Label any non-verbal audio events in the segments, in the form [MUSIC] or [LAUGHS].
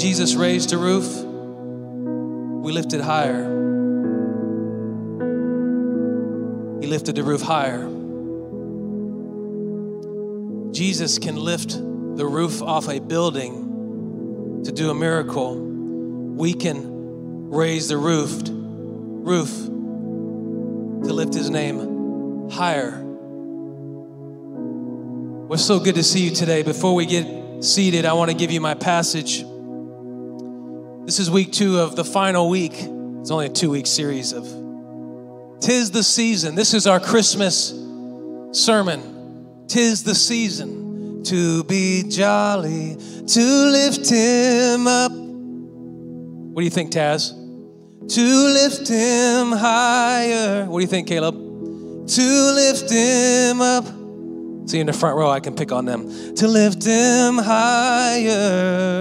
Jesus raised the roof, we lifted higher. He lifted the roof higher. Jesus can lift the roof off a building to do a miracle. We can raise the roof, roof to lift his name higher. We're so good to see you today. Before we get seated, I want to give you my passage. This is week two of the final week. It's only a two week series of Tis the Season. This is our Christmas sermon. Tis the season to be jolly, to lift him up. What do you think, Taz? To lift him higher. What do you think, Caleb? To lift him up. See in the front row, I can pick on them. To lift him higher.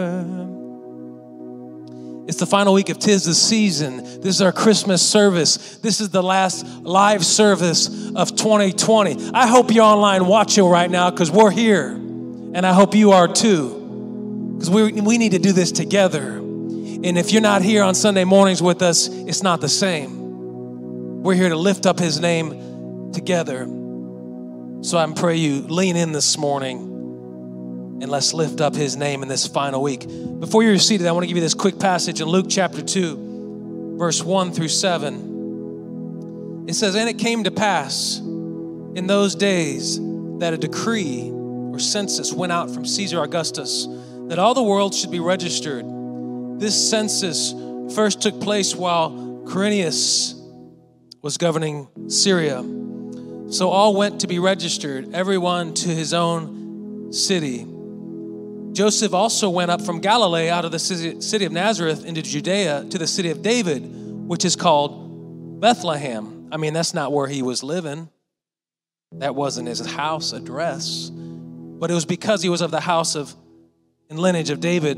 It's the final week of Tis the Season. This is our Christmas service. This is the last live service of 2020. I hope you're online watching right now because we're here. And I hope you are too. Because we, we need to do this together. And if you're not here on Sunday mornings with us, it's not the same. We're here to lift up His name together. So I pray you lean in this morning and let's lift up his name in this final week. Before you're seated, I want to give you this quick passage in Luke chapter 2, verse 1 through 7. It says, And it came to pass in those days that a decree or census went out from Caesar Augustus that all the world should be registered. This census first took place while Quirinius was governing Syria. So all went to be registered, everyone to his own city. Joseph also went up from Galilee out of the city of Nazareth into Judea to the city of David, which is called Bethlehem. I mean, that's not where he was living, that wasn't his house address, but it was because he was of the house of and lineage of David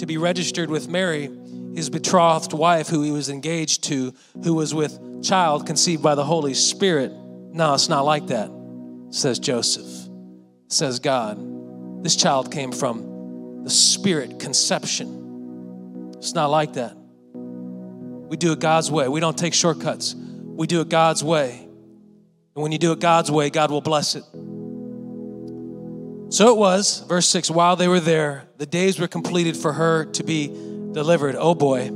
to be registered with Mary, his betrothed wife, who he was engaged to, who was with child conceived by the Holy Spirit. No, it's not like that, says Joseph, says God. This child came from the spirit conception. It's not like that. We do it God's way. We don't take shortcuts. We do it God's way. And when you do it God's way, God will bless it. So it was, verse 6 while they were there, the days were completed for her to be delivered. Oh boy,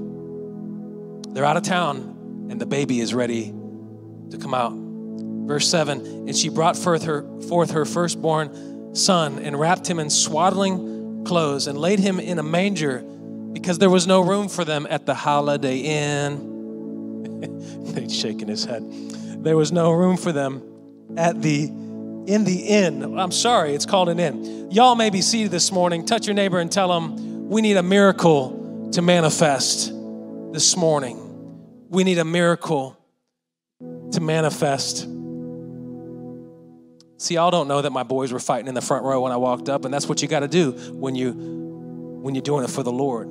they're out of town, and the baby is ready to come out. Verse 7 And she brought forth her, forth her firstborn son and wrapped him in swaddling clothes and laid him in a manger because there was no room for them at the Holiday Inn. [LAUGHS] He's shaking his head. There was no room for them at the in the inn. I'm sorry, it's called an inn. Y'all may be seated this morning. Touch your neighbor and tell them we need a miracle to manifest this morning. We need a miracle to manifest. See, y'all don't know that my boys were fighting in the front row when I walked up, and that's what you got to do when you when you're doing it for the Lord.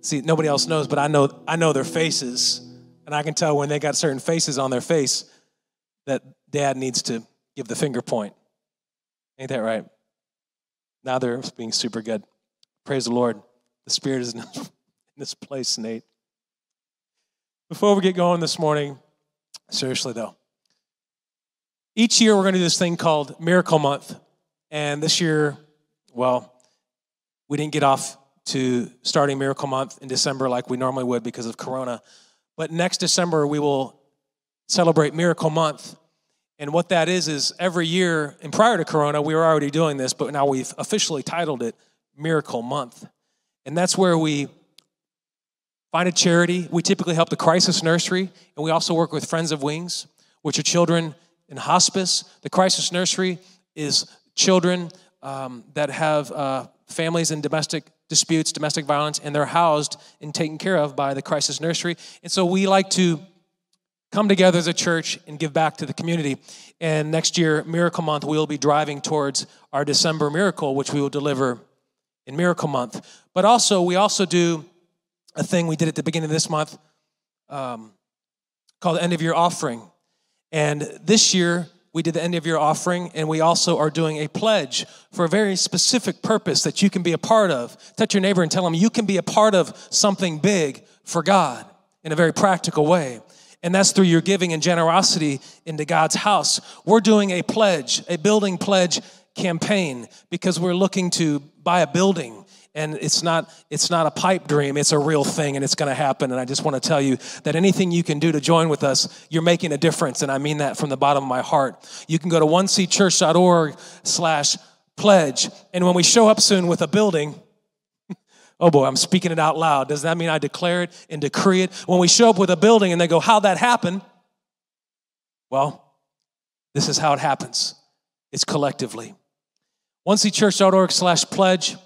See, nobody else knows, but I know I know their faces, and I can tell when they got certain faces on their face that dad needs to give the finger point. Ain't that right? Now they're being super good. Praise the Lord. The Spirit is in [LAUGHS] this place, Nate. Before we get going this morning, seriously though, each year we're going to do this thing called Miracle Month. And this year, well, we didn't get off to starting Miracle Month in December like we normally would because of Corona. But next December, we will celebrate Miracle Month. And what that is, is every year, and prior to Corona, we were already doing this, but now we've officially titled it Miracle Month. And that's where we find a charity. We typically help the Crisis Nursery, and we also work with Friends of Wings, which are children in hospice. The crisis nursery is children um, that have uh, families in domestic disputes, domestic violence, and they're housed and taken care of by the crisis nursery. And so we like to come together as a church and give back to the community. And next year, Miracle Month, we'll be driving towards our December miracle, which we will deliver in Miracle Month. But also, we also do a thing we did at the beginning of this month um, called End of Year Offering. And this year, we did the end of year offering, and we also are doing a pledge for a very specific purpose that you can be a part of. Touch your neighbor and tell them you can be a part of something big for God in a very practical way. And that's through your giving and generosity into God's house. We're doing a pledge, a building pledge campaign, because we're looking to buy a building and it's not it's not a pipe dream it's a real thing and it's going to happen. And i just want to tell you that anything you can do to join with us you're making a difference and i mean that from the bottom of my heart. You can go to oneseedchurch.org slash pledge and when we show up soon with a building [LAUGHS] oh boy i'm speaking it out loud. Does that mean i declare it and decree it? When we show up with a building and they go how'd that happen? Well this is how it happens. It's collectively. oneseedchurch.org slash pledge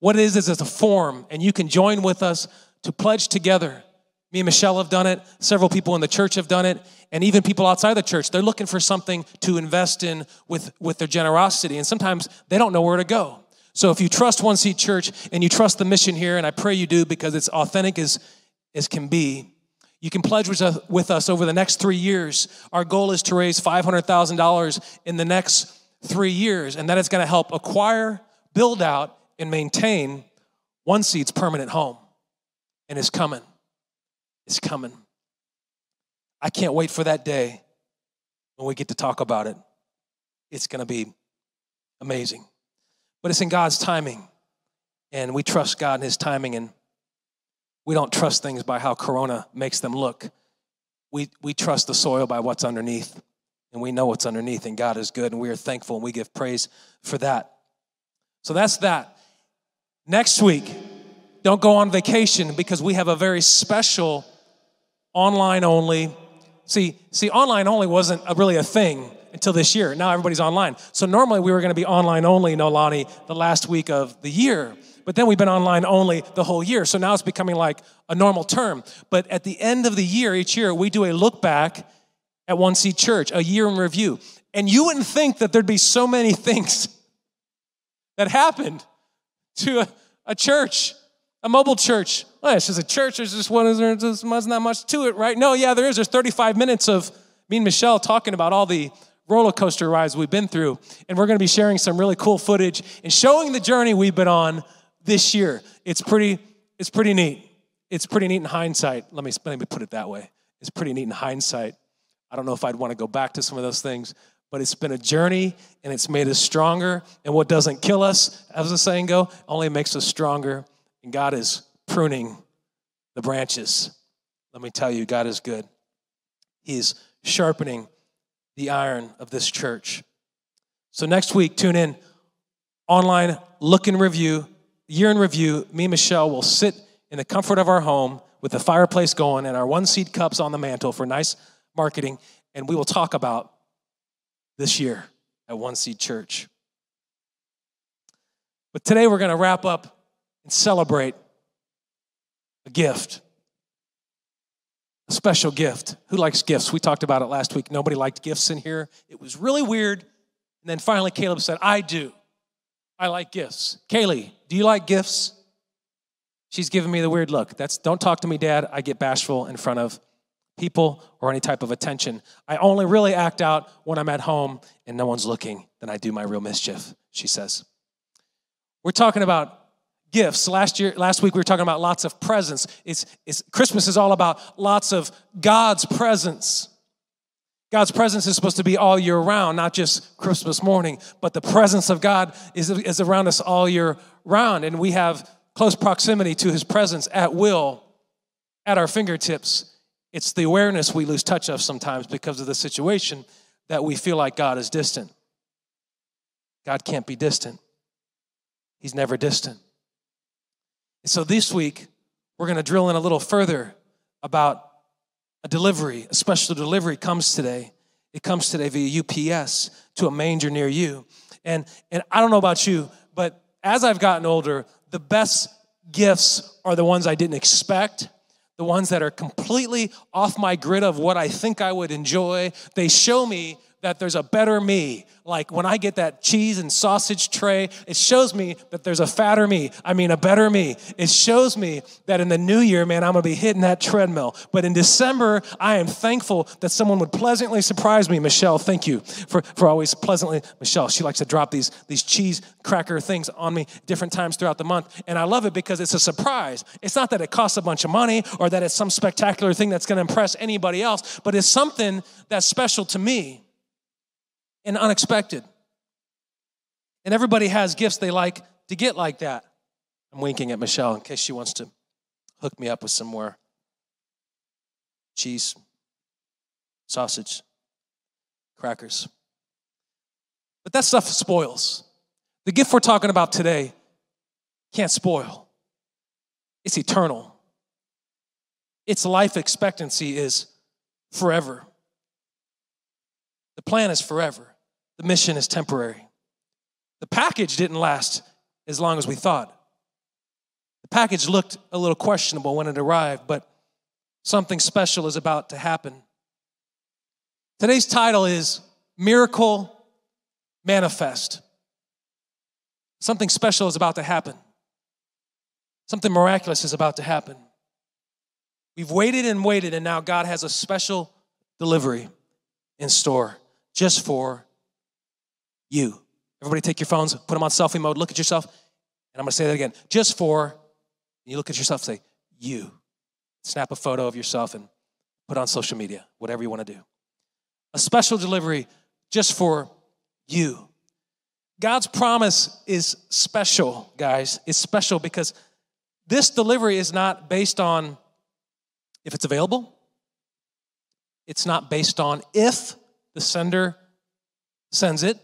what it is is it's a form, and you can join with us to pledge together. Me and Michelle have done it, several people in the church have done it, and even people outside the church. They're looking for something to invest in with, with their generosity, and sometimes they don't know where to go. So if you trust One Seed Church and you trust the mission here, and I pray you do because it's authentic as, as can be, you can pledge with us with us over the next three years. Our goal is to raise $500,000 in the next three years, and that is going to help acquire, build out, and maintain one seed's permanent home. And it's coming. It's coming. I can't wait for that day when we get to talk about it. It's going to be amazing. But it's in God's timing. And we trust God in His timing. And we don't trust things by how Corona makes them look. We, we trust the soil by what's underneath. And we know what's underneath. And God is good. And we are thankful. And we give praise for that. So that's that. Next week, don't go on vacation because we have a very special online only. See, see, online only wasn't a, really a thing until this year. Now everybody's online. So normally we were going to be online only, Nolani, the last week of the year. But then we've been online only the whole year. So now it's becoming like a normal term. But at the end of the year, each year, we do a look back at One Seed Church, a year in review. And you wouldn't think that there'd be so many [LAUGHS] things that happened to a, a church, a mobile church. Well, it's just a church. There's just one. There's not much to it, right? No, yeah, there is. There's 35 minutes of me and Michelle talking about all the roller coaster rides we've been through, and we're going to be sharing some really cool footage and showing the journey we've been on this year. It's pretty. It's pretty neat. It's pretty neat in hindsight. Let me let me put it that way. It's pretty neat in hindsight. I don't know if I'd want to go back to some of those things, but it's been a journey and it's made us stronger. And what doesn't kill us, as the saying go, only makes us stronger. And God is pruning the branches. Let me tell you, God is good. He's sharpening the iron of this church. So next week, tune in online, look and review, year in review. Me and Michelle will sit in the comfort of our home with the fireplace going and our one seed cups on the mantle for nice marketing, and we will talk about this year at One Seed Church. But today we're going to wrap up and celebrate a gift, a special gift. Who likes gifts? We talked about it last week. Nobody liked gifts in here. It was really weird. And then finally, Caleb said, I do. I like gifts. Kaylee, do you like gifts? She's giving me the weird look. That's don't talk to me, Dad. I get bashful in front of people or any type of attention. I only really act out when I'm at home and no one's looking, then I do my real mischief, she says. We're talking about gifts. Last year, last week we were talking about lots of presents. It's, it's Christmas is all about lots of God's presence. God's presence is supposed to be all year round, not just Christmas morning, but the presence of God is, is around us all year round. And we have close proximity to his presence at will, at our fingertips. It's the awareness we lose touch of sometimes because of the situation that we feel like God is distant. God can't be distant, He's never distant. And so this week, we're going to drill in a little further about a delivery, a special delivery comes today. It comes today via UPS to a manger near you. And, and I don't know about you, but as I've gotten older, the best gifts are the ones I didn't expect the ones that are completely off my grid of what I think I would enjoy. They show me that there's a better me. Like when I get that cheese and sausage tray, it shows me that there's a fatter me. I mean, a better me. It shows me that in the new year, man, I'm gonna be hitting that treadmill. But in December, I am thankful that someone would pleasantly surprise me. Michelle, thank you for, for always pleasantly. Michelle, she likes to drop these, these cheese cracker things on me different times throughout the month. And I love it because it's a surprise. It's not that it costs a bunch of money or that it's some spectacular thing that's gonna impress anybody else, but it's something that's special to me and unexpected. And everybody has gifts they like to get like that. I'm winking at Michelle in case she wants to hook me up with some more cheese, sausage, crackers. But that stuff spoils. The gift we're talking about today can't spoil, it's eternal. Its life expectancy is forever. The plan is forever. The mission is temporary. The package didn't last as long as we thought. The package looked a little questionable when it arrived, but something special is about to happen. Today's title is Miracle Manifest. Something special is about to happen. Something miraculous is about to happen. We've waited and waited, and now God has a special delivery in store just for you. Everybody take your phones, put them on selfie mode, look at yourself. And I'm gonna say that again. Just for, you look at yourself, say, you. Snap a photo of yourself and put on social media, whatever you wanna do. A special delivery just for you. God's promise is special, guys. It's special because this delivery is not based on if it's available, it's not based on if the sender sends it,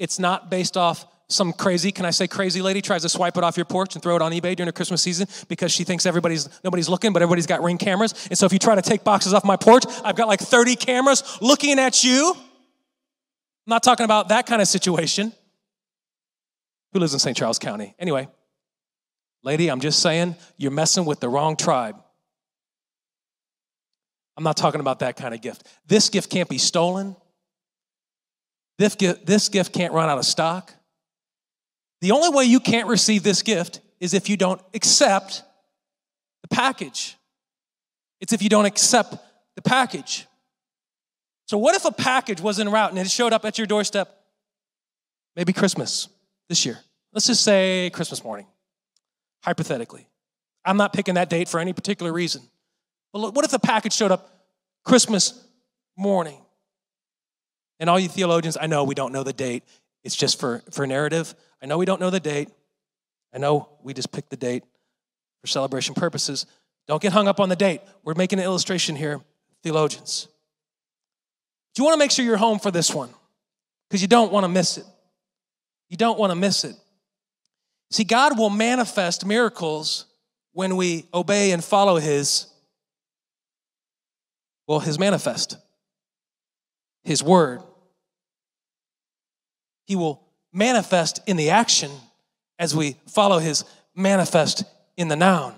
it's not based off some crazy, can I say crazy lady tries to swipe it off your porch and throw it on eBay during the Christmas season because she thinks everybody's nobody's looking, but everybody's got ring cameras. And so if you try to take boxes off my porch, I've got like 30 cameras looking at you. I'm not talking about that kind of situation. Who lives in St. Charles County? Anyway, lady, I'm just saying you're messing with the wrong tribe. I'm not talking about that kind of gift. This gift can't be stolen. This gift, this gift can't run out of stock. The only way you can't receive this gift is if you don't accept the package. It's if you don't accept the package. So, what if a package was en route and it showed up at your doorstep? Maybe Christmas this year. Let's just say Christmas morning, hypothetically. I'm not picking that date for any particular reason. But what if the package showed up Christmas morning? And all you theologians, I know we don't know the date. It's just for, for narrative. I know we don't know the date. I know we just picked the date for celebration purposes. Don't get hung up on the date. We're making an illustration here, theologians. Do you want to make sure you're home for this one? Because you don't want to miss it. You don't want to miss it. See, God will manifest miracles when we obey and follow His, well, His manifest, His word. He will manifest in the action as we follow his manifest in the noun,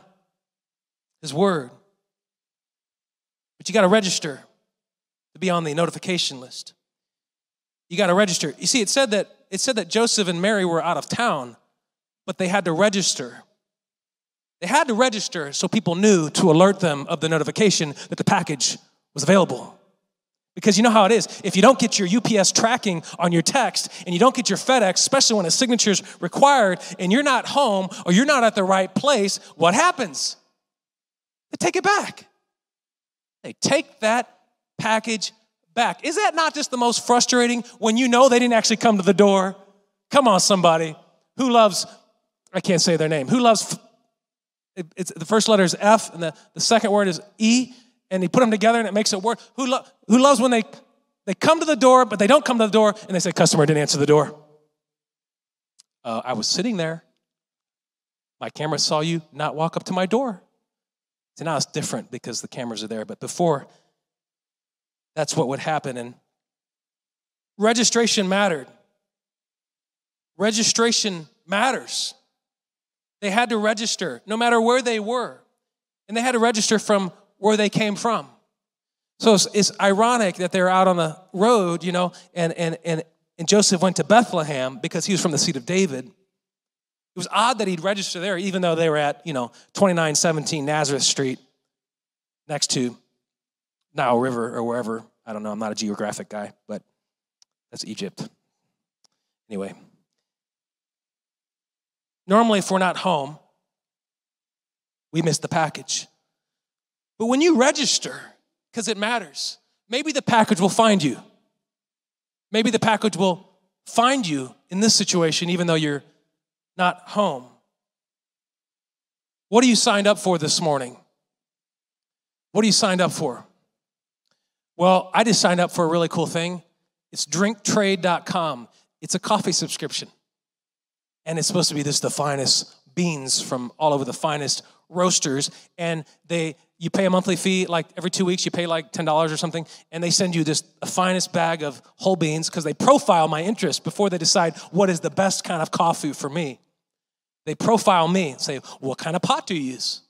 his word. But you got to register to be on the notification list. You got to register. You see, it said that it said that Joseph and Mary were out of town, but they had to register. They had to register so people knew to alert them of the notification that the package was available. Because you know how it is. If you don't get your UPS tracking on your text and you don't get your FedEx, especially when a signature is required and you're not home or you're not at the right place, what happens? They take it back. They take that package back. Is that not just the most frustrating when you know they didn't actually come to the door? Come on, somebody. Who loves, I can't say their name, who loves, it's, the first letter is F and the, the second word is E and he put them together and it makes it work. Who, lo- who loves when they, they come to the door, but they don't come to the door and they say, Customer didn't answer the door? Uh, I was sitting there. My camera saw you not walk up to my door. So now it's different because the cameras are there, but before, that's what would happen. And registration mattered. Registration matters. They had to register no matter where they were. And they had to register from where they came from. So it's, it's ironic that they're out on the road, you know, and, and, and, and Joseph went to Bethlehem because he was from the seed of David. It was odd that he'd register there, even though they were at, you know, 2917 Nazareth Street next to Nile River or wherever. I don't know. I'm not a geographic guy, but that's Egypt. Anyway, normally, if we're not home, we miss the package. But when you register, because it matters, maybe the package will find you. Maybe the package will find you in this situation, even though you're not home. What are you signed up for this morning? What are you signed up for? Well, I just signed up for a really cool thing. It's drinktrade.com. It's a coffee subscription. And it's supposed to be this the finest beans from all over the finest roasters. And they you pay a monthly fee, like every two weeks, you pay like $10 or something, and they send you this the finest bag of whole beans because they profile my interest before they decide what is the best kind of coffee for me. They profile me and say, What kind of pot do you use?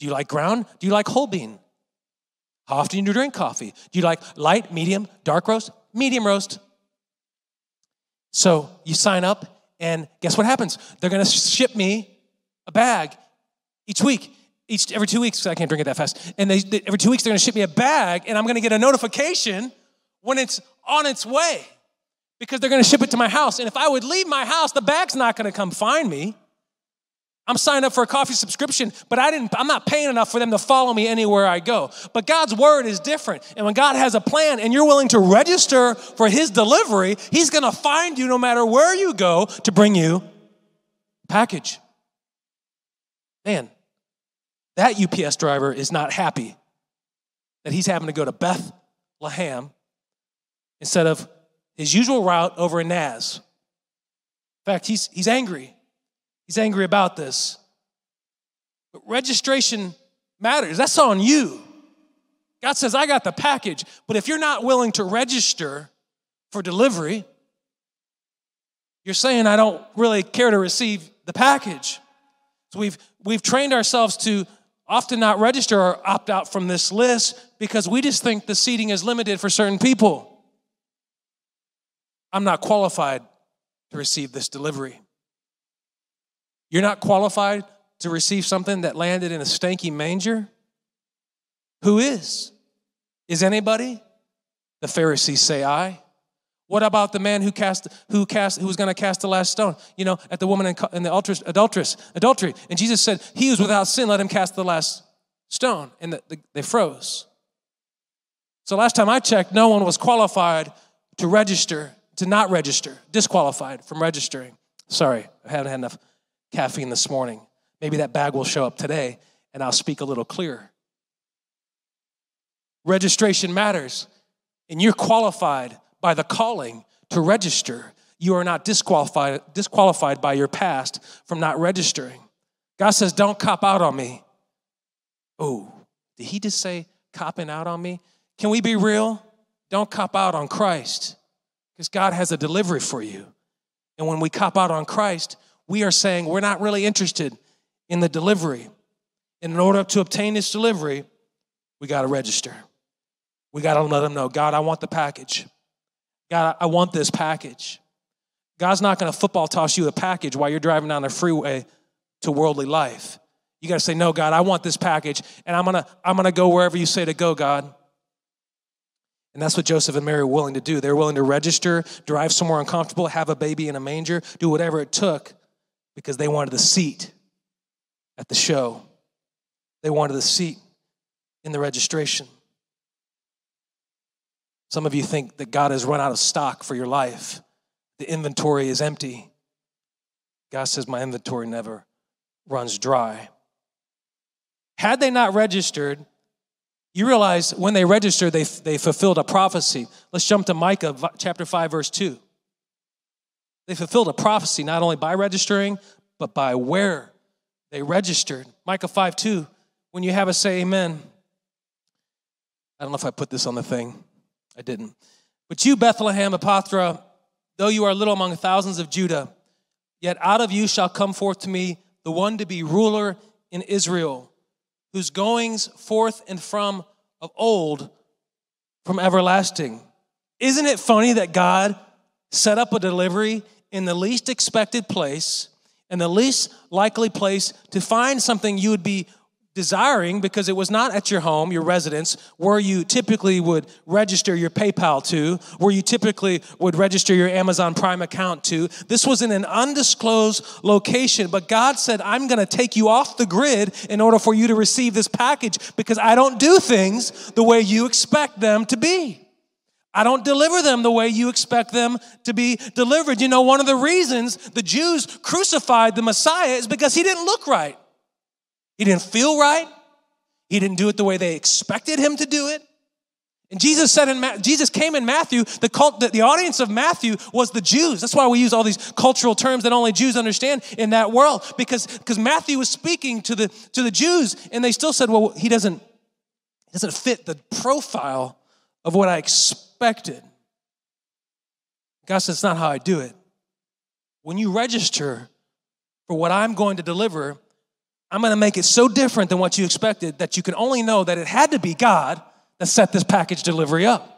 Do you like ground? Do you like whole bean? How often do you drink coffee? Do you like light, medium, dark roast? Medium roast. So you sign up, and guess what happens? They're gonna ship me a bag each week. Each every two weeks, I can't drink it that fast. And they, they every two weeks they're gonna ship me a bag, and I'm gonna get a notification when it's on its way because they're gonna ship it to my house. And if I would leave my house, the bag's not gonna come find me. I'm signed up for a coffee subscription, but I didn't, I'm not paying enough for them to follow me anywhere I go. But God's word is different. And when God has a plan and you're willing to register for his delivery, he's gonna find you no matter where you go to bring you package. Man, that UPS driver is not happy that he's having to go to Bethlehem instead of his usual route over in Naz. In fact, he's, he's angry. He's angry about this. But registration matters. That's on you. God says, I got the package. But if you're not willing to register for delivery, you're saying, I don't really care to receive the package. So we've, we've trained ourselves to often not register or opt out from this list because we just think the seating is limited for certain people. I'm not qualified to receive this delivery. You're not qualified to receive something that landed in a stanky manger? Who is? Is anybody? The Pharisees say I. What about the man who cast who cast who was going to cast the last stone? You know, at the woman in, the adulteress, adulteress adultery, and Jesus said, "He who's without sin, let him cast the last stone." And the, the, they froze. So last time I checked, no one was qualified to register, to not register, disqualified from registering. Sorry, I haven't had enough caffeine this morning. Maybe that bag will show up today and I'll speak a little clearer. Registration matters, and you're qualified by the calling to register. You are not disqualified, disqualified by your past from not registering. God says, Don't cop out on me. Oh, did he just say copping out on me? Can we be real? Don't cop out on Christ because God has a delivery for you. And when we cop out on Christ, we are saying we're not really interested in the delivery. And in order to obtain this delivery, we got to register. We got to let them know God, I want the package. God, I want this package. God's not going to football toss you a package while you're driving down the freeway to worldly life. You got to say, No, God, I want this package, and I'm going to I'm going to go wherever you say to go, God. And that's what Joseph and Mary were willing to do. They were willing to register, drive somewhere uncomfortable, have a baby in a manger, do whatever it took because they wanted the seat at the show. They wanted the seat in the registration. Some of you think that God has run out of stock for your life. The inventory is empty. God says, My inventory never runs dry. Had they not registered, you realize when they registered, they, they fulfilled a prophecy. Let's jump to Micah chapter 5, verse 2. They fulfilled a prophecy not only by registering, but by where they registered. Micah 5 2, when you have a say amen. I don't know if I put this on the thing. I didn't. But you, Bethlehem Ephrathah, though you are little among thousands of Judah, yet out of you shall come forth to me the one to be ruler in Israel, whose goings forth and from of old from everlasting. Isn't it funny that God set up a delivery in the least expected place and the least likely place to find something you would be desiring because it was not at your home, your residence, where you typically would register your PayPal to, where you typically would register your Amazon Prime account to. This was in an undisclosed location, but God said, I'm going to take you off the grid in order for you to receive this package because I don't do things the way you expect them to be. I don't deliver them the way you expect them to be delivered. You know, one of the reasons the Jews crucified the Messiah is because he didn't look right. He didn't feel right. He didn't do it the way they expected him to do it. And Jesus said in Ma- Jesus came in Matthew. The cult, the, the audience of Matthew was the Jews. That's why we use all these cultural terms that only Jews understand in that world. Because because Matthew was speaking to the to the Jews, and they still said, "Well, he doesn't he doesn't fit the profile of what I expected." God "It's not how I do it. When you register for what I'm going to deliver, I'm going to make it so different than what you expected that you can only know that it had to be God that set this package delivery up.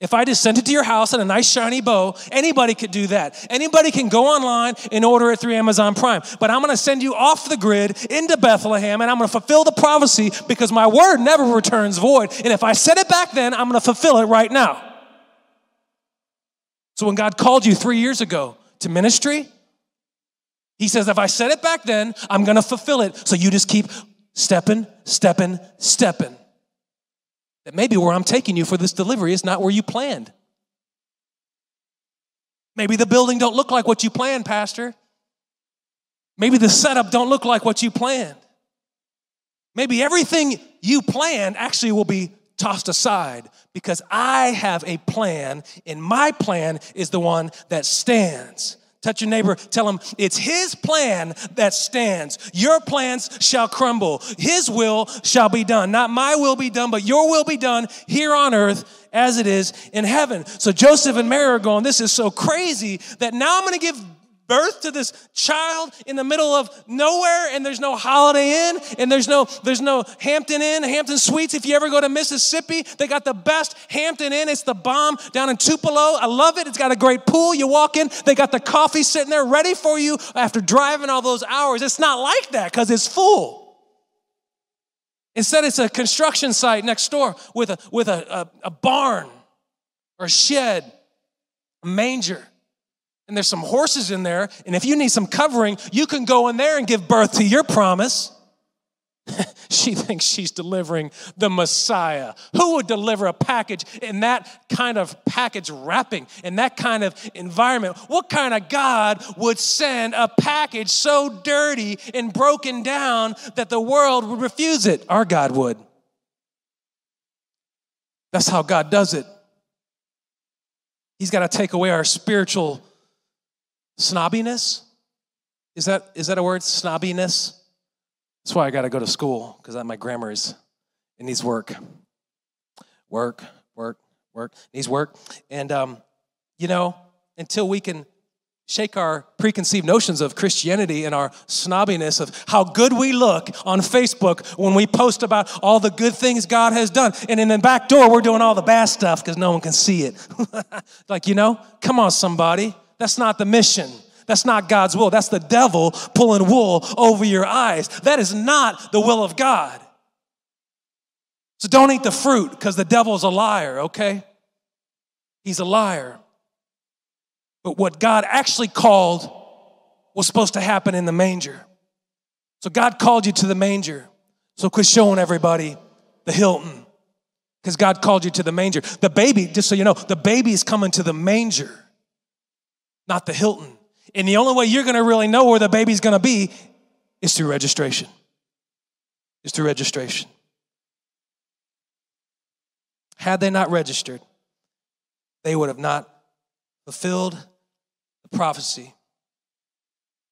If I just sent it to your house in a nice shiny bow, anybody could do that. Anybody can go online and order it through Amazon Prime. But I'm going to send you off the grid into Bethlehem and I'm going to fulfill the prophecy because my word never returns void. And if I said it back then, I'm going to fulfill it right now. So when God called you three years ago to ministry, he says, if I said it back then, I'm gonna fulfill it. So you just keep stepping, stepping, stepping. That maybe where I'm taking you for this delivery is not where you planned. Maybe the building don't look like what you planned, Pastor. Maybe the setup don't look like what you planned. Maybe everything you planned actually will be tossed aside because I have a plan, and my plan is the one that stands. Touch your neighbor, tell him it's his plan that stands. Your plans shall crumble. His will shall be done. Not my will be done, but your will be done here on earth as it is in heaven. So Joseph and Mary are going, This is so crazy that now I'm going to give birth to this child in the middle of nowhere and there's no holiday inn and there's no there's no hampton inn hampton suites. If you ever go to mississippi they got the best hampton inn. It's the bomb down in tupelo. I love it. It's got a great pool. You walk in they got the coffee sitting there ready for you after driving all those hours. It's not like that because it's full. Instead, it's a construction site next door with a, with a, a, a barn or a shed, a manger and there's some horses in there, and if you need some covering, you can go in there and give birth to your promise. [LAUGHS] she thinks she's delivering the Messiah. Who would deliver a package in that kind of package wrapping, in that kind of environment? What kind of God would send a package so dirty and broken down that the world would refuse it? Our God would. That's how God does it. He's got to take away our spiritual Snobbiness? Is that, is that a word? Snobbiness? That's why I got to go to school, because my grammar is, it needs work. Work, work, work, needs work. And, um, you know, until we can shake our preconceived notions of Christianity and our snobbiness of how good we look on Facebook when we post about all the good things God has done. And in the back door, we're doing all the bad stuff because no one can see it. [LAUGHS] like, you know, come on, somebody. That's not the mission. That's not God's will. That's the devil pulling wool over your eyes. That is not the will of God. So don't eat the fruit because the devil's a liar, okay? He's a liar. But what God actually called was supposed to happen in the manger. So God called you to the manger. So quit showing everybody the Hilton because God called you to the manger. The baby, just so you know, the baby is coming to the manger not the Hilton. And the only way you're going to really know where the baby's going to be is through registration. Is through registration. Had they not registered, they would have not fulfilled the prophecy.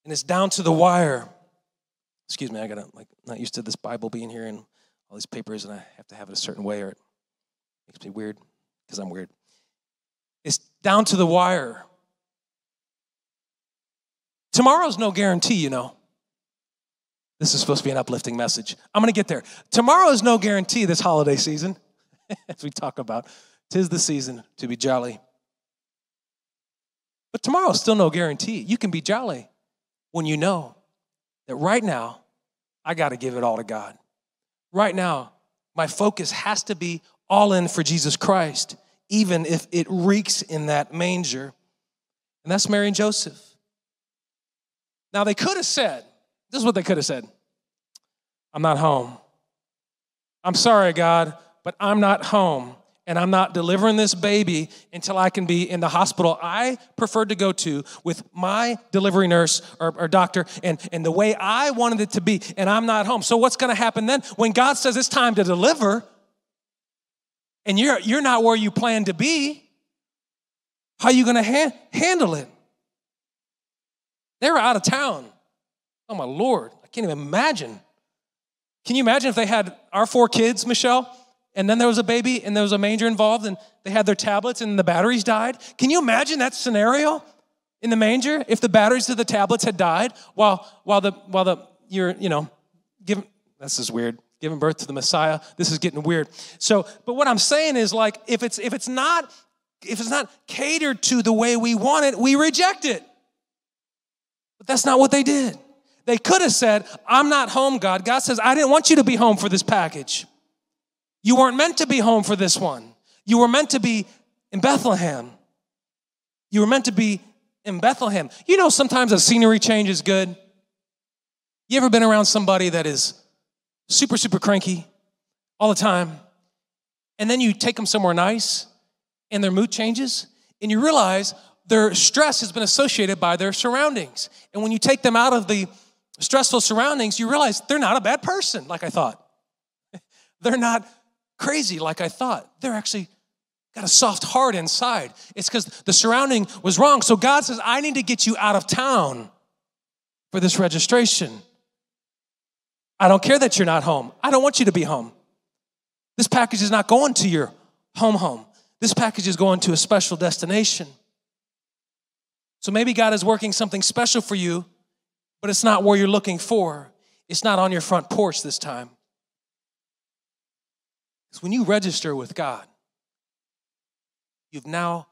And it's down to the wire. Excuse me, I gotta like not used to this Bible being here and all these papers, and I have to have it a certain way, or it makes me weird because I'm weird. It's down to the wire Tomorrow's no guarantee, you know. This is supposed to be an uplifting message. I'm going to get there. Tomorrow is no guarantee this holiday season. [LAUGHS] as we talk about. Tis the season to be jolly. But tomorrow's still no guarantee. You can be jolly when you know that right now, I got to give it all to God. Right now, my focus has to be all in for Jesus Christ, even if it reeks in that manger. And that's Mary and Joseph. Now, they could have said, this is what they could have said I'm not home. I'm sorry, God, but I'm not home and I'm not delivering this baby until I can be in the hospital I preferred to go to with my delivery nurse or, or, doctor and, and the way I wanted it to be, and I'm not home. So, what's going to happen then? When God says it's time to deliver, and you're, you're not where you plan to be, how are you going to ha- handle it? They were out of town. Oh, my Lord. I can't even imagine. Can you imagine if they had our four kids, Michelle, and then there was a baby and there was a manger involved and they had their tablets and the batteries died? Can you imagine that scenario in the manger if the batteries of the tablets had died while, while the, while the, you're, you know, giving, this is weird giving birth to the Messiah. This is getting weird. So, but what I'm saying is like if it's if it's not if it's not catered to the way we want it, we reject it. But that's not what they did. They could have said, I'm not home, God. God says, I didn't want you to be home for this package. You weren't meant to be home for this one. You were meant to be in Bethlehem. You were meant to be in Bethlehem. You know, sometimes a scenery change is good. You ever been around somebody that is super, super cranky all the time, and then you take them somewhere nice and their mood changes, and you realize their stress has been associated by their surroundings. And when you take them out of the stressful surroundings, you realize they're not a bad person like I thought. [LAUGHS] they're not crazy like I thought. They're actually got a soft heart inside. It's because the surrounding was wrong. So God says, I need to get you out of town for this registration. I don't care that you're not home. I don't want you to be home. This package is not going to your home home. This package is going to a special destination. So maybe God is working something special for you, but it's not where you're looking for. It's not on your front porch this time. Because when you register with God, you've now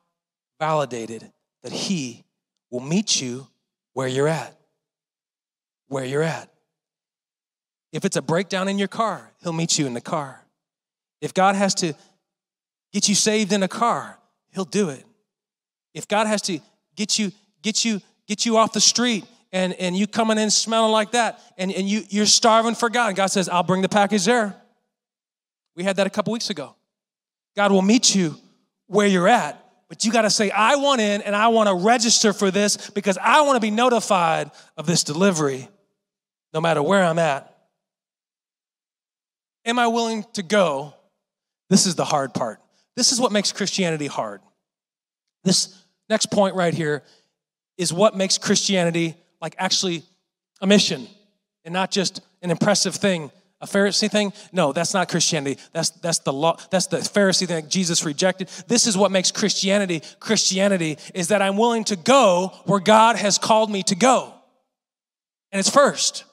validated that He will meet you where you're at. Where you're at. If it's a breakdown in your car, He'll meet you in the car. If God has to get you saved in a car, He'll do it. If God has to get you, get you, get you off the street and, and you coming in smelling like that and, and you, you're starving for God. And God says, I'll bring the package there. We had that a couple weeks ago. God will meet you where you're at, but you got to say, I want in and I want to register for this because I want to be notified of this delivery no matter where I'm at. Am I willing to go? This is the hard part. This is what makes Christianity hard. This next point right here is what makes Christianity like actually a mission and not just an impressive thing a Pharisee thing? No, that's not Christianity. That's that's the law. That's the Pharisee thing Jesus rejected. This is what makes Christianity Christianity is that I'm willing to go where God has called me to go. And it's first.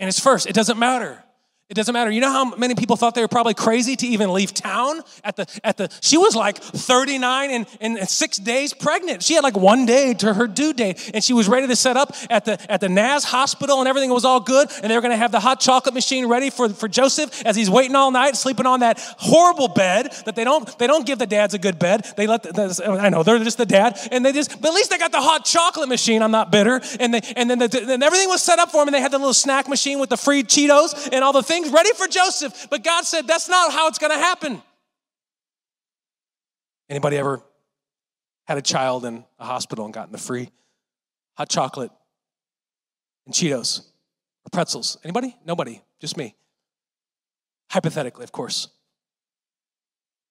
And it's first. It doesn't matter. It doesn't matter. You know how many people thought they were probably crazy to even leave town at the at the she was like 39 and, and six days pregnant. She had like one day to her due date, and she was ready to set up at the at the Naz hospital and everything was all good, and they were gonna have the hot chocolate machine ready for, for Joseph as he's waiting all night, sleeping on that horrible bed that they don't they don't give the dads a good bed. They let the, the, I know they're just the dad, and they just but at least they got the hot chocolate machine. I'm not bitter, and they and then the, and everything was set up for them, and they had the little snack machine with the free Cheetos and all the things things ready for Joseph. But God said, that's not how it's going to happen. Anybody ever had a child in a hospital and gotten the free hot chocolate and Cheetos or pretzels? Anybody? Nobody, just me. Hypothetically, of course.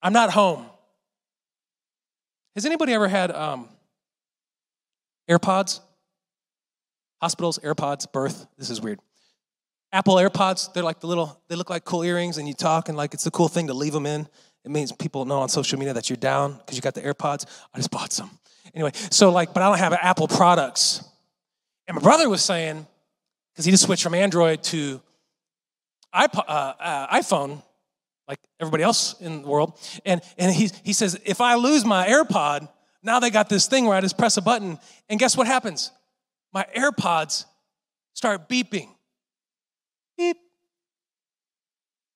I'm not home. Has anybody ever had um, AirPods? Hospitals, AirPods, birth. This is weird. Apple AirPods, they're like the little, they look like cool earrings, and you talk, and like it's a cool thing to leave them in. It means people know on social media that you're down because you got the AirPods. I just bought some. Anyway, so like, but I don't have Apple products. And my brother was saying, because he just switched from Android to uh, uh, iPhone like everybody else in the world. And, and he, he says, if I lose my AirPod, now they got this thing where I just press a button, and guess what happens? My AirPods start beeping.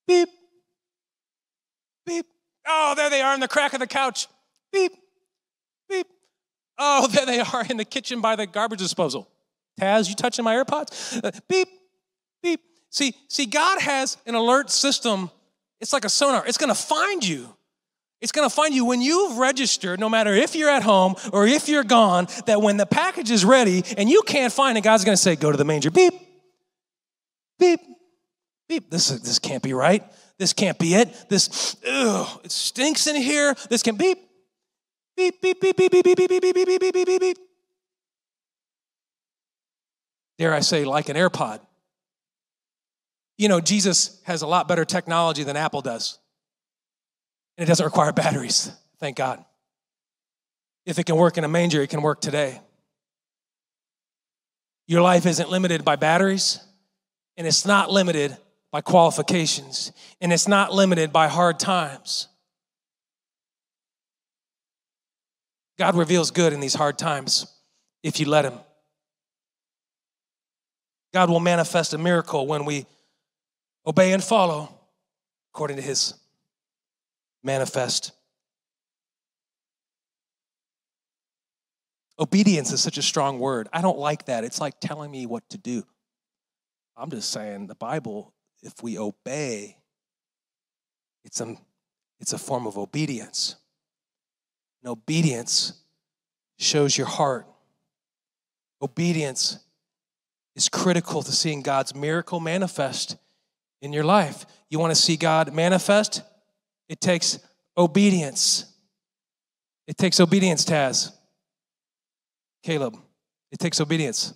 Beep, beep. Oh, there they are in the crack of the couch. Beep, beep. Oh, [LAUGHS] there they are in the kitchen by the garbage disposal. Taz, you touching my AirPods? Uh, beep, beep. See, see, God has an alert system. It's like a sonar. It's going to find you. It's going to find you when you've registered, no matter if you're at home or if you're gone, that when the package is ready and you can't find it, God's going to say, "Go to the manger." Beep, beep, beep. This is, this can't be right. This can't be it. This, ugh, it stinks in here. This can beep, beep, beep, beep, beep, beep, beep, beep, beep, beep, beep, beep, beep, beep, beep. Dare I say, like an AirPod. You know, Jesus has a lot better technology than Apple does. And it doesn't require batteries, thank God. If it can work in a manger, it can work today. Your life isn't limited by batteries, and it's not limited by qualifications, and it's not limited by hard times. God reveals good in these hard times if you let Him. God will manifest a miracle when we obey and follow according to his manifest. Obedience is such a strong word. I don't like that. It's like telling me what to do. I'm just saying the Bible, if we obey, it's a, it's a form of obedience. And obedience shows your heart. Obedience is critical to seeing God's miracle manifest in your life. You want to see God manifest? It takes obedience. It takes obedience, Taz. Caleb, it takes obedience.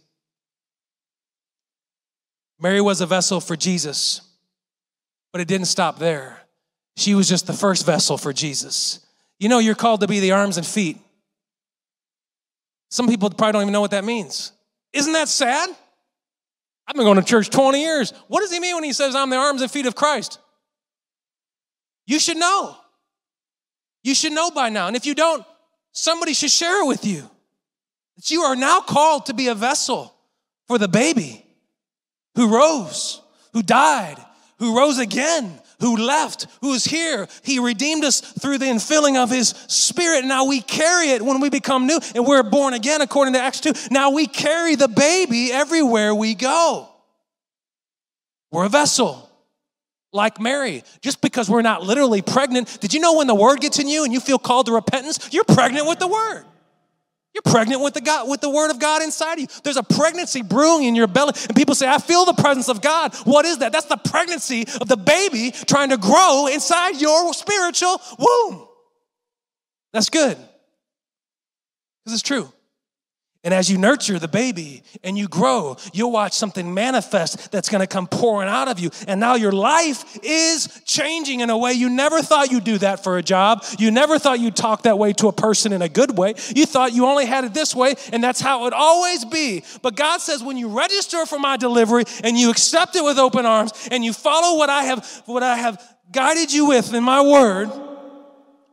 Mary was a vessel for Jesus, but it didn't stop there. She was just the first vessel for Jesus. You know, you're called to be the arms and feet. Some people probably don't even know what that means. Isn't that sad? I've been going to church 20 years. What does he mean when he says, I'm the arms and feet of Christ? You should know. You should know by now. And if you don't, somebody should share it with you. That you are now called to be a vessel for the baby who rose, who died, who rose again, who left, who is here. He redeemed us through the infilling of his spirit. Now we carry it when we become new and we're born again, according to Acts 2. Now we carry the baby everywhere we go. We're a vessel. Like Mary, just because we're not literally pregnant, did you know when the word gets in you and you feel called to repentance, you're pregnant with the word. You're pregnant with the God, with the word of God inside of you. There's a pregnancy brewing in your belly, and people say, I feel the presence of God. What is that? That's the pregnancy of the baby trying to grow inside your spiritual womb. That's good. Because it's true. And as you nurture the baby and you grow, you'll watch something manifest that's gonna come pouring out of you. And now your life is changing in a way you never thought you'd do that for a job. You never thought you'd talk that way to a person in a good way. You thought you only had it this way, and that's how it would always be. But God says, when you register for my delivery and you accept it with open arms and you follow what I have, what I have guided you with in my word,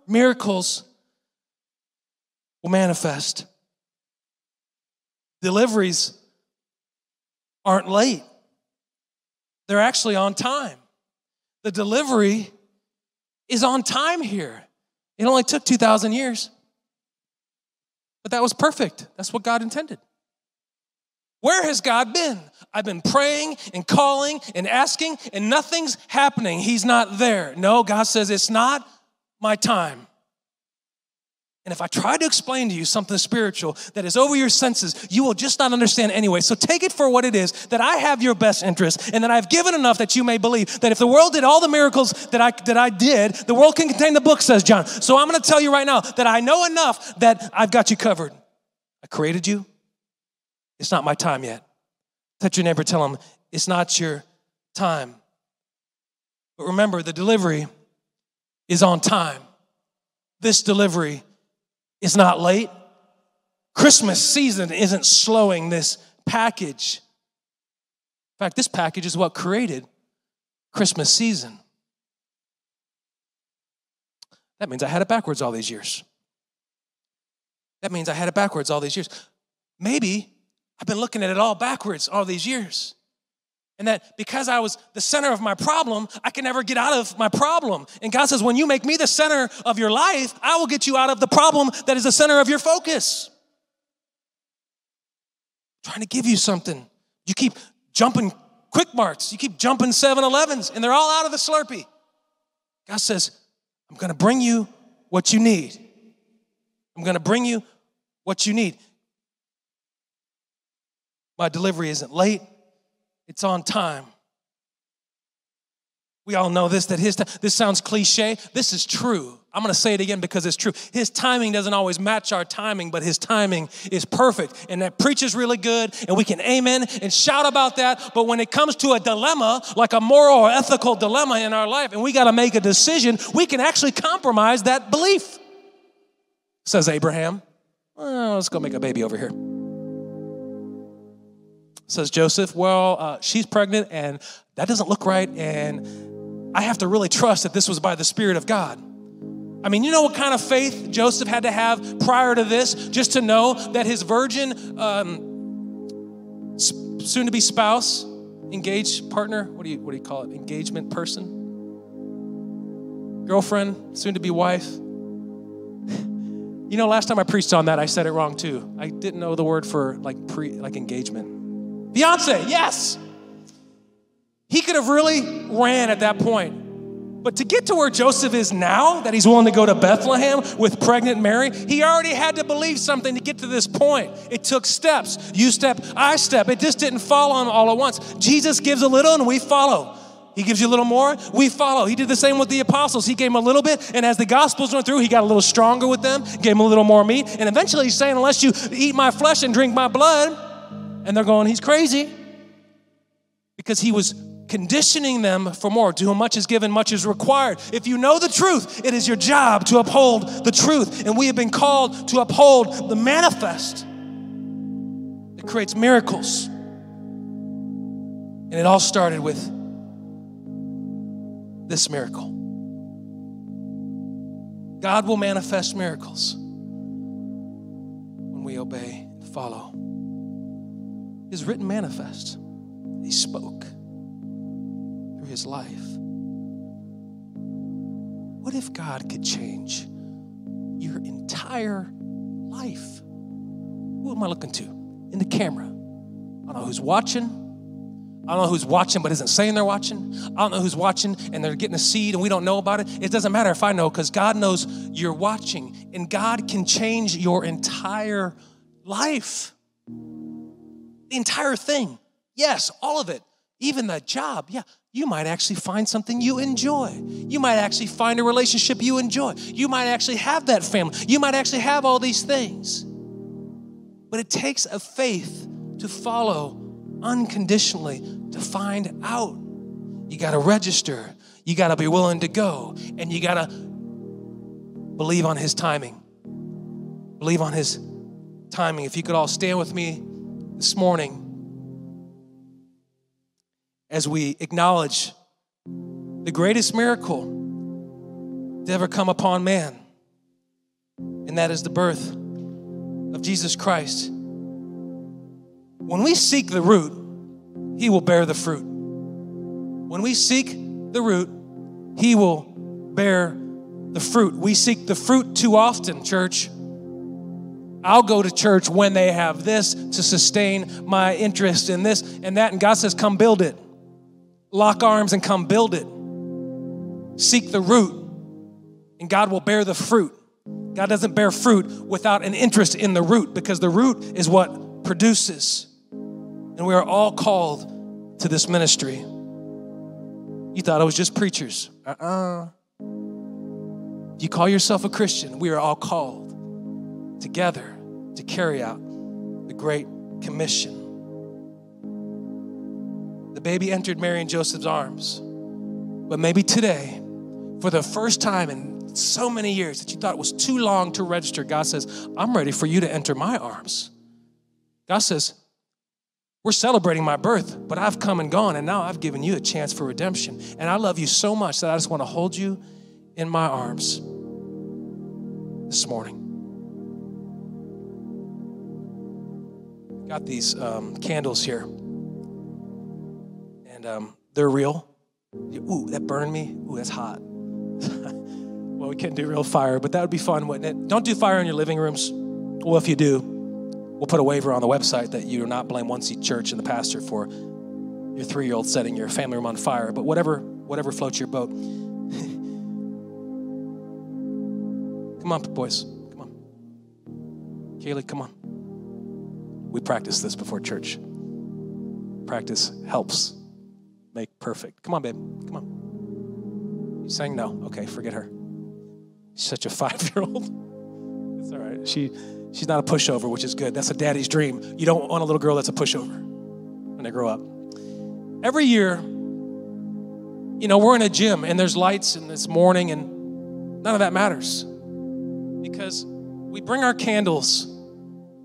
miracles will manifest. Deliveries aren't late, they're actually on time. The delivery is on time here. It only took 2,000 years. But that was perfect. That's what God intended. Where has God been? I've been praying and calling and asking, and nothing's happening. He's not there. No, God says, It's not my time. And if I try to explain to you something spiritual that is over your senses, you will just not understand anyway. So take it for what it is that I have your best interest and that I've given enough that you may believe that if the world did all the miracles that I, that I did, the world can contain the book, says John. So I'm going to tell you right now that I know enough that I've got you covered. I created you. It's not my time yet. Touch your neighbor, tell him, it's not your time. But remember, the delivery is on time. This delivery is not late. Christmas season isn't slowing this package. In fact, this package is what created Christmas season. That means I had it backwards all these years. That means I had it backwards all these years. Maybe I've been looking at it all backwards all these years. And that because I was the center of my problem, I can never get out of my problem. And God says, when you make me the center of your life, I will get you out of the problem that is the center of your focus. I'm trying to give you something. You keep jumping quick marks, you keep jumping 7 Elevens, and they're all out of the Slurpee. God says, I'm gonna bring you what you need. I'm gonna bring you what you need. My delivery isn't late, it's on time. We all know this that his time this sounds cliche. This is true. I'm going to say it again because it's true. His timing doesn't always match our timing, but his timing is perfect. And that preaches really good, and we can amen and shout about that. But when it comes to a dilemma, like a moral or ethical dilemma in our life, and we got to make a decision, we can actually compromise that belief. Says Abraham. Well, let's go make a baby over here. Says Joseph, well, uh, she's pregnant, and that doesn't look right, and I have to really trust that this was by the Spirit of God. I mean, you know what kind of faith Joseph had to have prior to this just to know that his virgin, um, soon to be spouse, engaged partner, what do, you, what do you call it? Engagement person? Girlfriend, soon to be wife. [LAUGHS] You know, last time I preached on that, I said it wrong too. I didn't know the word for like pre, like engagement. Fiance, yes. He could have really ran at that point. But to get to where Joseph is now, that he's willing to go to Bethlehem with pregnant Mary, he already had to believe something to get to this point. It took steps. You step, I step. It just didn't fall on all at once. Jesus gives a little and we follow. He gives you a little more, we follow. He did the same with the apostles. He gave them a little bit, and as the gospels went through, he got a little stronger with them, gave them a little more meat, and eventually he's saying, Unless you eat my flesh and drink my blood, and they're going, He's crazy. Because he was conditioning them for more. To whom much is given, much is required. If you know the truth, it is your job to uphold the truth. And we have been called to uphold the manifest that creates miracles. And it all started with this miracle. God will manifest miracles when we obey and follow. His written manifest. He spoke through his life. What if God could change your entire life? Who am I looking to? In the camera. I don't know who's watching. I don't know who's watching but isn't saying they're watching. I don't know who's watching and they're getting a seed and we don't know about it. It doesn't matter if I know because God knows you're watching and God can change your entire life. The entire thing. Yes, all of it. Even the job. Yeah, you might actually find something you enjoy. You might actually find a relationship you enjoy. You might actually have that family. You might actually have all these things. But it takes a faith to follow unconditionally to find out. You got to register. You got to be willing to go. And you got to believe on His timing. Believe on His timing. If you could all stand with me this morning as we acknowledge the greatest miracle to ever come upon man, and that is the birth of Jesus Christ. When we seek the root, He will bear the fruit. When we seek the root, He will bear the fruit. We seek the fruit too often, church. I'll go to church when they have this to sustain my interest in this and that. And God says, Come build it lock arms and come build it. Seek the root, and God will bear the fruit. God doesn't bear fruit without an interest in the root because the root is what produces. And we are all called to this ministry. You thought it was just preachers. Uh uh-uh. uh You call yourself a Christian, we are all called together to carry out the Great Commission. The baby entered Mary and Joseph's arms. But maybe today, for the first time in so many years that you thought it was too long to register, God says, I'm ready for you to enter my arms. God says, We're celebrating my birth, but I've come and gone, and now I've given you a chance for redemption. And I love you so much that I just want to hold you in my arms. this morning. Got these um, candles here, and um, they're real. Ooh, that burned me. Ooh, that's hot. [LAUGHS] well, we can't do real fire, but that would be fun, wouldn't it? Don't do fire in your living rooms. Well, if you do, we'll put a waiver on the website that you do not blame One Seat Church and the pastor for your three-year-old setting your family room on fire. But whatever, whatever floats your boat. [LAUGHS] come on, boys. Come on. Kaylee, come on. We practice this before church. Practice helps make perfect. Come on, babe. Come on. You saying no? Okay, forget her. She's such a [LAUGHS] five-year-old. It's all right. She she's not a pushover, which is good. That's a daddy's dream. You don't want a little girl that's a pushover when they grow up. Every year, you know, we're in a gym and there's lights and it's morning and none of that matters because we bring our candles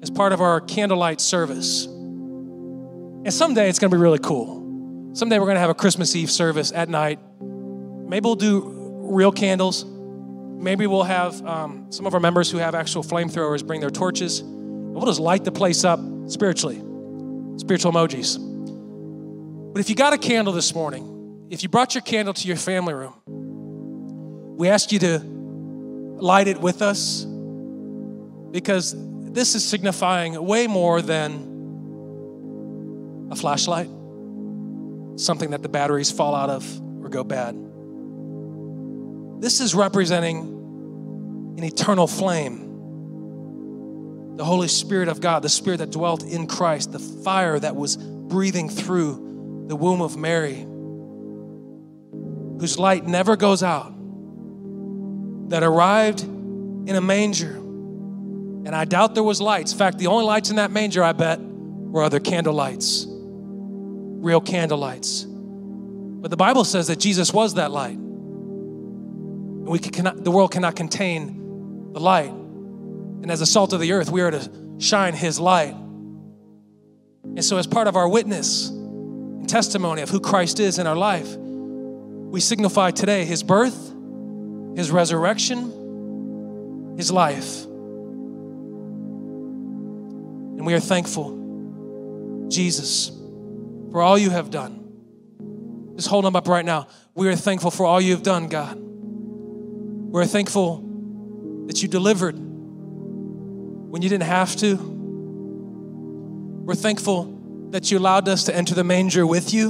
as part of our candlelight service. And someday it's going to be really cool. Someday we're going to have a Christmas Eve service at night. Maybe we'll do real candles. Maybe we'll have um, some of our members who have actual flamethrowers bring their torches. And we'll just light the place up spiritually. Spiritual emojis. But if you got a candle this morning, if you brought your candle to your family room, we ask you to light it with us because this is signifying way more than a flashlight, something that the batteries fall out of or go bad. This is representing an eternal flame. The Holy Spirit of God, the Spirit that dwelt in Christ, the fire that was breathing through the womb of Mary, whose light never goes out, that arrived in a manger and I doubt there was lights. In fact, the only lights in that manger, I bet, were other candle lights, real candle lights. But the Bible says that Jesus was that light. And we cannot, the world cannot contain the light. And as the salt of the earth, we are to shine his light. And so, as part of our witness and testimony of who Christ is in our life, we signify today his birth, his resurrection, his life. And we are thankful, Jesus, for all you have done. Just hold them up right now. We are thankful for all you've done, God. We're thankful that you delivered when you didn't have to. We're thankful that you allowed us to enter the manger with you.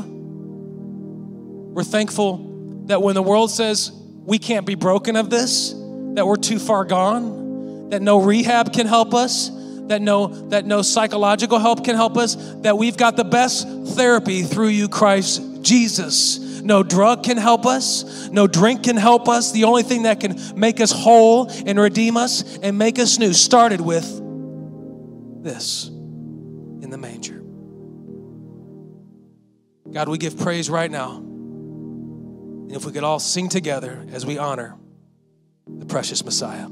We're thankful that when the world says we can't be broken of this, that we're too far gone, that no rehab can help us, that no that no psychological help can help us that we've got the best therapy through you Christ Jesus. No drug can help us. No drink can help us. The only thing that can make us whole and redeem us and make us new started with this in the manger. God we give praise right now. And if we could all sing together as we honor the precious Messiah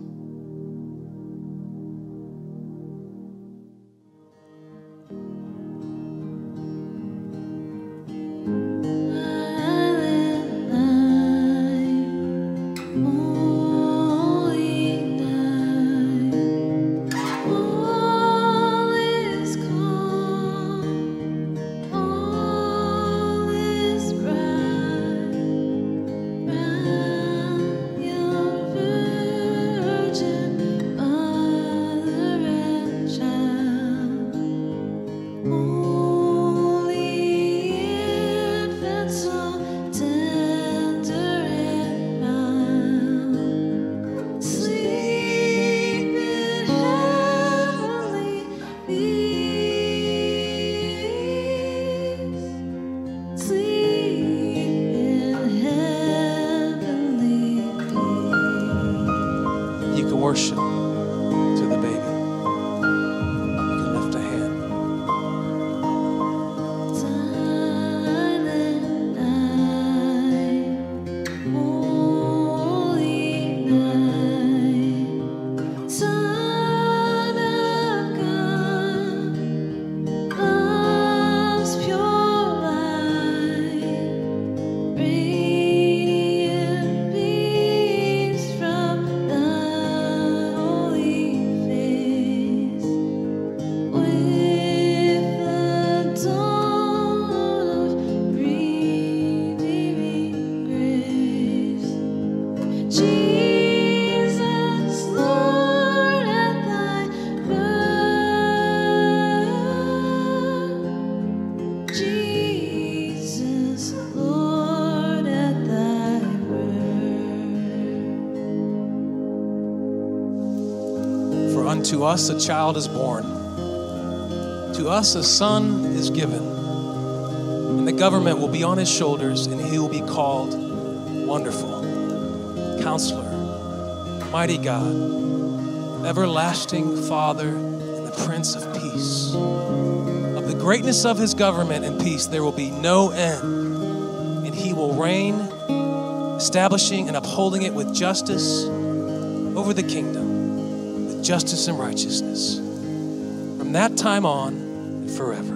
unto us a child is born, to us a son is given, and the government will be on his shoulders, and he will be called Wonderful, Counselor, Mighty God, Everlasting Father, and the Prince of Peace. Of the greatness of his government and peace, there will be no end, and he will reign, establishing and upholding it with justice over the kingdom, justice and righteousness from that time on and forever.